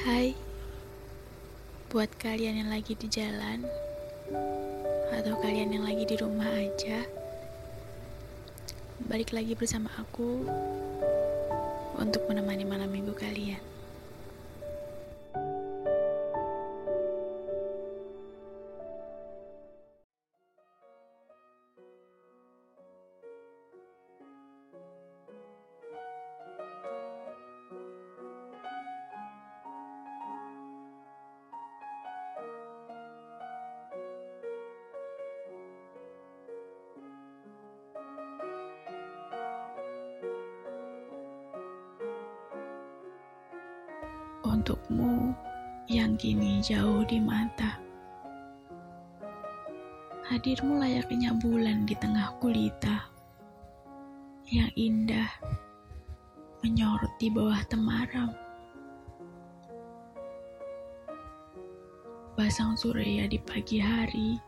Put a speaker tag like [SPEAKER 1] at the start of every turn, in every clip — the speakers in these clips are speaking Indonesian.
[SPEAKER 1] Hai, buat kalian yang lagi di jalan atau kalian yang lagi di rumah aja, balik lagi bersama aku untuk menemani malam minggu kalian. Untukmu yang kini jauh di mata. Hadirmu layaknya bulan di tengah gulita yang indah menyorot di bawah temaram. Basang surya di pagi hari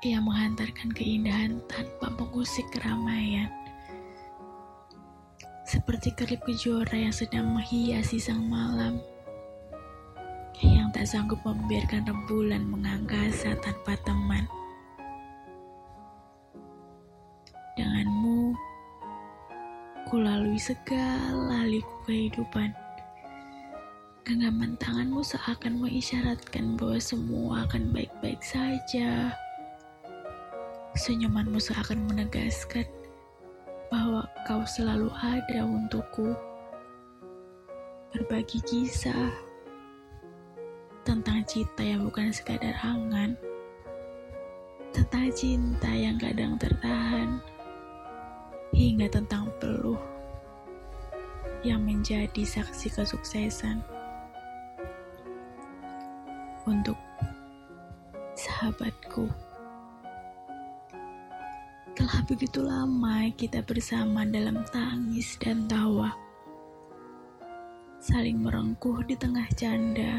[SPEAKER 1] yang menghantarkan keindahan tanpa mengusik keramaian seperti kerip kejora yang sedang menghiasi sang malam, yang tak sanggup membiarkan rembulan mengangkasa tanpa teman. Denganmu, ku lalui segala liku kehidupan. Genggaman tanganmu seakan mengisyaratkan bahwa semua akan baik-baik saja. Senyumanmu seakan menegaskan bahwa kau selalu ada untukku. Berbagi kisah tentang cinta yang bukan sekadar angan, tentang cinta yang kadang tertahan, hingga tentang peluh yang menjadi saksi kesuksesan. Untuk sahabatku. Telah begitu lama kita bersama dalam tangis dan tawa, saling merengkuh di tengah canda,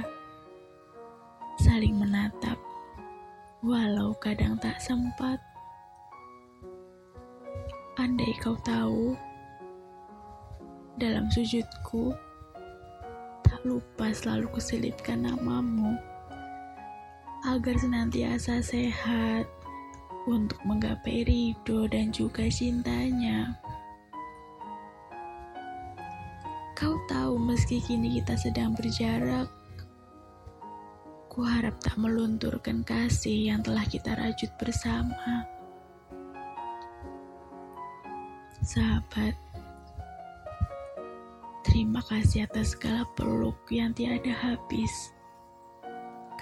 [SPEAKER 1] saling menatap, walau kadang tak sempat. Andai kau tahu, dalam sujudku, tak lupa selalu kuselipkan namamu, agar senantiasa sehat untuk menggapai ridho dan juga cintanya. Kau tahu meski kini kita sedang berjarak, ku harap tak melunturkan kasih yang telah kita rajut bersama. Sahabat, terima kasih atas segala peluk yang tiada habis.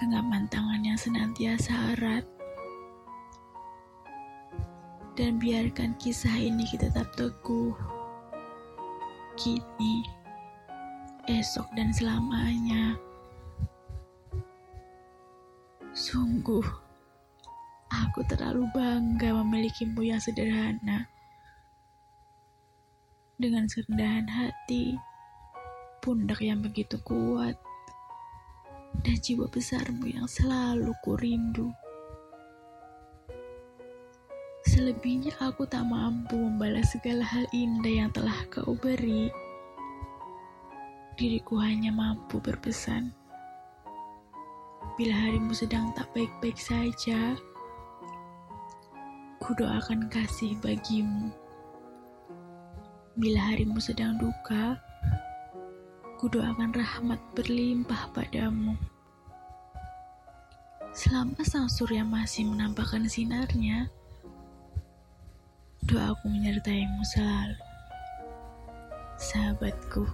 [SPEAKER 1] Genggaman tangan yang senantiasa erat dan biarkan kisah ini kita tetap teguh. Kini, esok, dan selamanya. Sungguh, aku terlalu bangga memilikimu yang sederhana. Dengan serendahan hati, pundak yang begitu kuat, dan jiwa besarmu yang selalu kurindu. rindu. Selebihnya aku tak mampu membalas segala hal indah yang telah kau beri. Diriku hanya mampu berpesan. Bila harimu sedang tak baik-baik saja, ku doakan kasih bagimu. Bila harimu sedang duka, ku doakan rahmat berlimpah padamu. Selama sang surya masih menampakkan sinarnya, Doaku menyertaimu selalu, sahabatku.